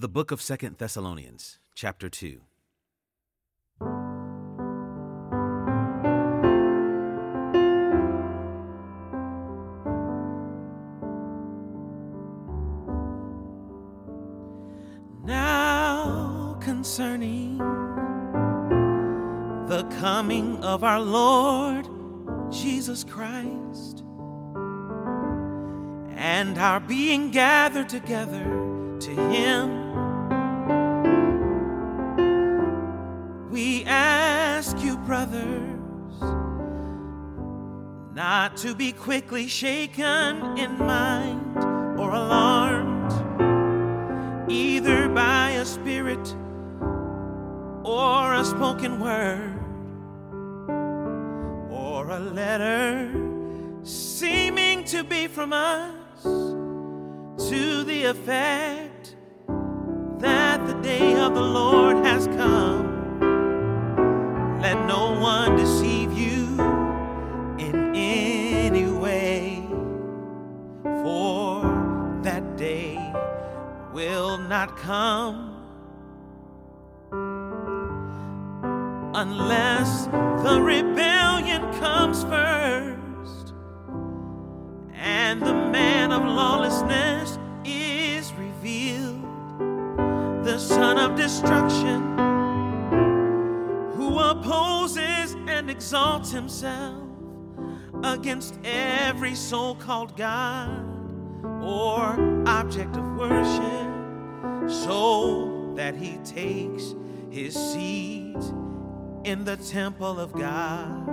The book of Second Thessalonians, chapter 2. Now concerning the coming of our Lord Jesus Christ and our being gathered together to Him, brothers, not to be quickly shaken in mind or alarmed, either by a spirit or a spoken word or a letter seeming to be from us to the effect that the day of the Lord for that day will not come. Unless the rebellion comes first and the man of lawlessness is revealed, the son of destruction who opposes and exalts himself against every so called God or object of worship, so that he takes his seat in the temple of God,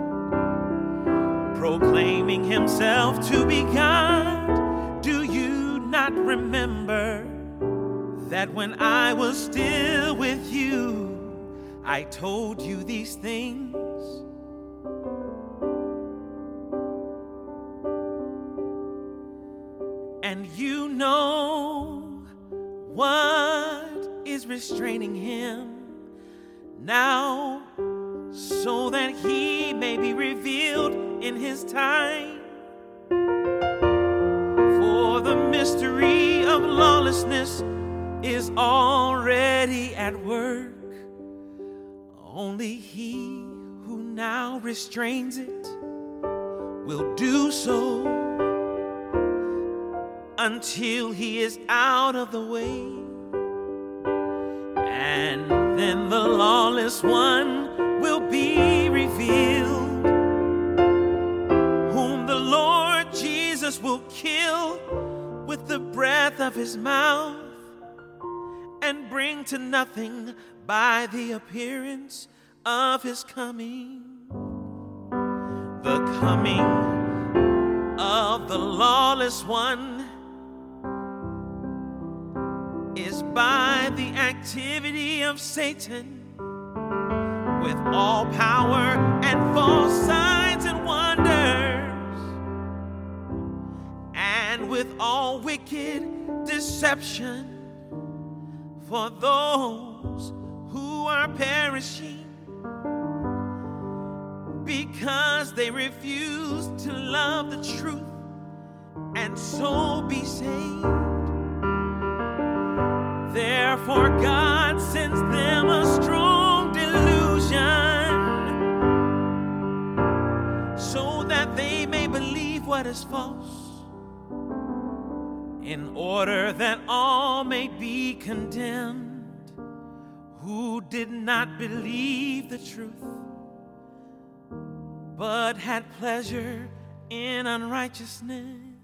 proclaiming himself to be God. Do you not remember that when I was still with you, I told you these things? And you know what is restraining him now, so that he may be revealed in his time. For the mystery of lawlessness is already at work. Only he who now restrains it will do so until he is out of the way. And then the lawless one will be revealed, whom the Lord Jesus will kill with the breath of his mouth and bring to nothing by the appearance of his coming. The coming of the lawless one by the activity of Satan with all power and false signs and wonders, and with all wicked deception for those who are perishing because they refuse to love the truth and so be saved. Therefore, God sends them a strong delusion so that they may believe what is false, in order that all may be condemned who did not believe the truth, but had pleasure in unrighteousness.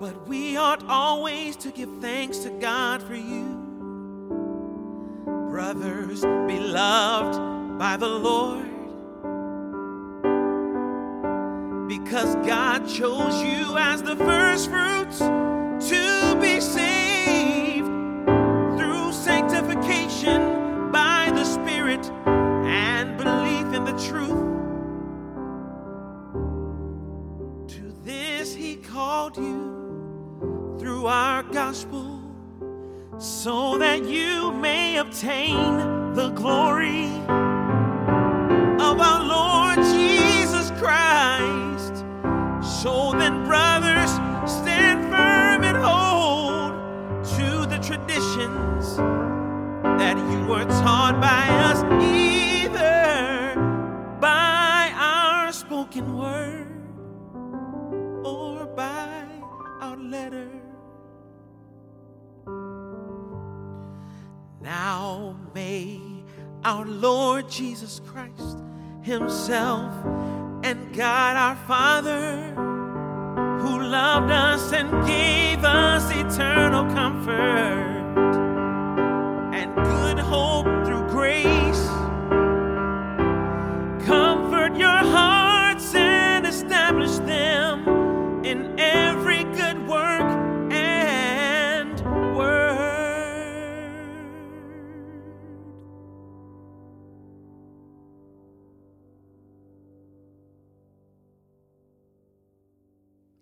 But we ought always to give thanks to God for you, brothers beloved by the Lord, because God chose you as the first fruits to be saved through sanctification by the Spirit and belief in the truth. To this he called you through our gospel so that you may obtain the glory of our Lord Jesus Christ. So then, brothers, stand firm and hold to the traditions that you were taught by us. Our Lord Jesus Christ Himself and God our Father, who loved us and gave us eternal comfort and good hope through grace, comfort your hearts and establish them in